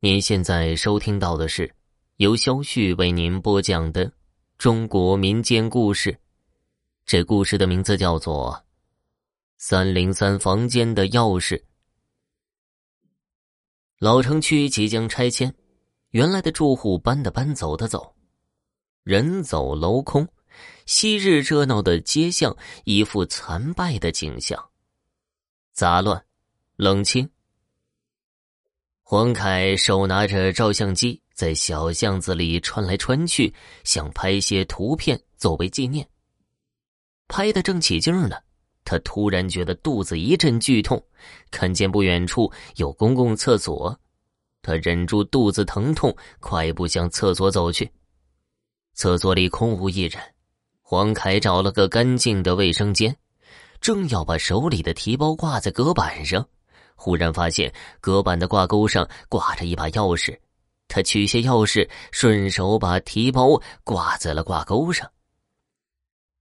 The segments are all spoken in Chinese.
您现在收听到的是由肖旭为您播讲的中国民间故事。这故事的名字叫做《三零三房间的钥匙》。老城区即将拆迁，原来的住户搬的搬，走的走，人走楼空，昔日热闹的街巷一副残败的景象，杂乱，冷清。黄凯手拿着照相机，在小巷子里穿来穿去，想拍些图片作为纪念。拍的正起劲呢，他突然觉得肚子一阵剧痛，看见不远处有公共厕所，他忍住肚子疼痛，快步向厕所走去。厕所里空无一人，黄凯找了个干净的卫生间，正要把手里的提包挂在隔板上。忽然发现隔板的挂钩上挂着一把钥匙，他取下钥匙，顺手把提包挂在了挂钩上。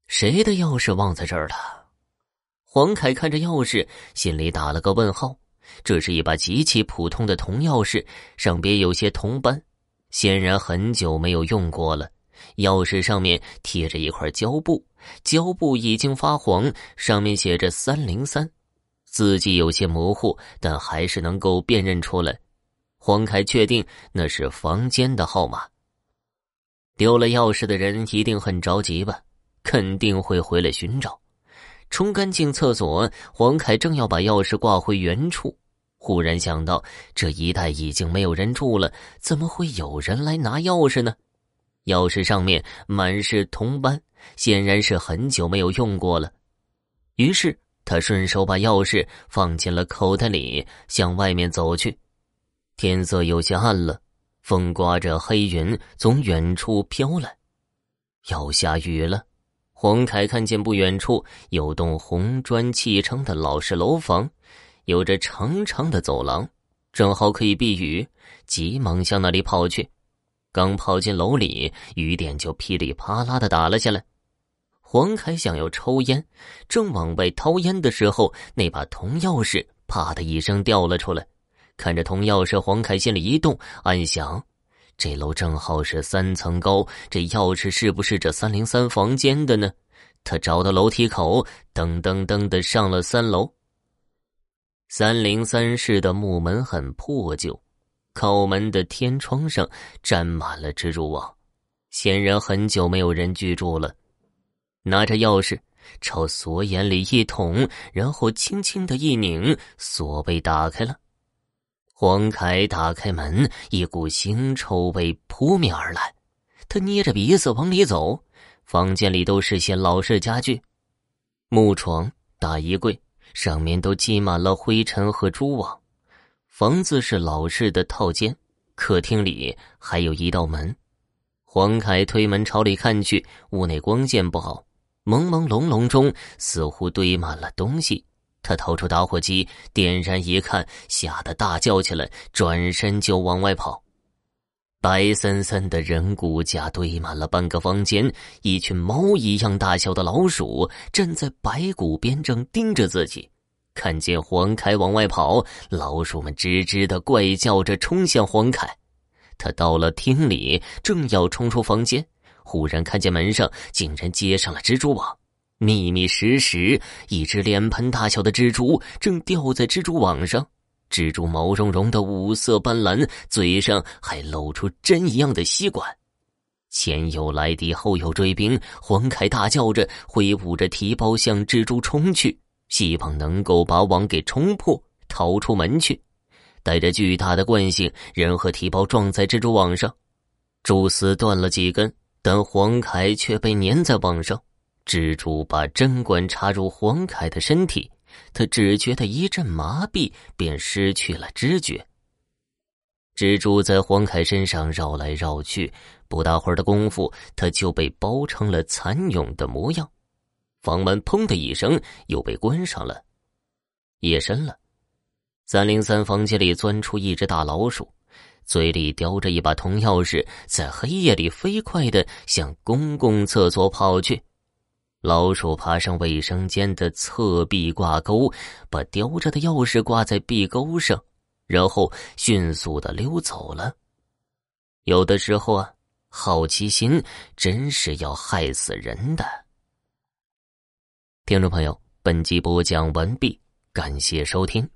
谁的钥匙忘在这儿了？黄凯看着钥匙，心里打了个问号。这是一把极其普通的铜钥匙，上边有些铜斑，显然很久没有用过了。钥匙上面贴着一块胶布，胶布已经发黄，上面写着“三零三”。字迹有些模糊，但还是能够辨认出来。黄凯确定那是房间的号码。丢了钥匙的人一定很着急吧？肯定会回来寻找。冲干净厕所，黄凯正要把钥匙挂回原处，忽然想到这一带已经没有人住了，怎么会有人来拿钥匙呢？钥匙上面满是铜斑，显然是很久没有用过了。于是。他顺手把钥匙放进了口袋里，向外面走去。天色有些暗了，风刮着黑云从远处飘来，要下雨了。黄凯看见不远处有栋红砖砌成的老式楼房，有着长长的走廊，正好可以避雨。急忙向那里跑去，刚跑进楼里，雨点就噼里啪啦的打了下来。黄凯想要抽烟，正往外掏烟的时候，那把铜钥匙“啪”的一声掉了出来。看着铜钥匙，黄凯心里一动，暗想：这楼正好是三层高，这钥匙是不是这三零三房间的呢？他找到楼梯口，噔噔噔的上了三楼。三零三室的木门很破旧，靠门的天窗上沾满了蜘蛛网，显然很久没有人居住了。拿着钥匙朝锁眼里一捅，然后轻轻的一拧，锁被打开了。黄凯打开门，一股腥臭味扑面而来。他捏着鼻子往里走，房间里都是些老式家具，木床、大衣柜上面都积满了灰尘和蛛网。房子是老式的套间，客厅里还有一道门。黄凯推门朝里看去，屋内光线不好。朦朦胧胧中，似乎堆满了东西。他掏出打火机，点燃一看，吓得大叫起来，转身就往外跑。白森森的人骨架堆满了半个房间，一群猫一样大小的老鼠站在白骨边，正盯着自己。看见黄凯往外跑，老鼠们吱吱的怪叫着冲向黄凯。他到了厅里，正要冲出房间。忽然看见门上竟然接上了蜘蛛网，密密实实，一只脸盆大小的蜘蛛正吊在蜘蛛网上。蜘蛛毛茸茸的，五色斑斓，嘴上还露出针一样的吸管。前有来敌，后有追兵。黄凯大叫着，挥舞着提包向蜘蛛冲去，希望能够把网给冲破，逃出门去。带着巨大的惯性，人和提包撞在蜘蛛网上，蛛丝断了几根。但黄凯却被粘在网上，蜘蛛把针管插入黄凯的身体，他只觉得一阵麻痹，便失去了知觉。蜘蛛在黄凯身上绕来绕去，不大会儿的功夫，他就被包成了蚕蛹的模样。房门砰的一声又被关上了。夜深了，三零三房间里钻出一只大老鼠。嘴里叼着一把铜钥匙在黑夜里飞快的向公共厕所跑去。老鼠爬上卫生间的侧壁挂钩把叼着的钥匙挂在壁钩上然后迅速的溜走了。有的时候啊好奇心真是要害死人的。听众朋友本集播讲完毕感谢收听。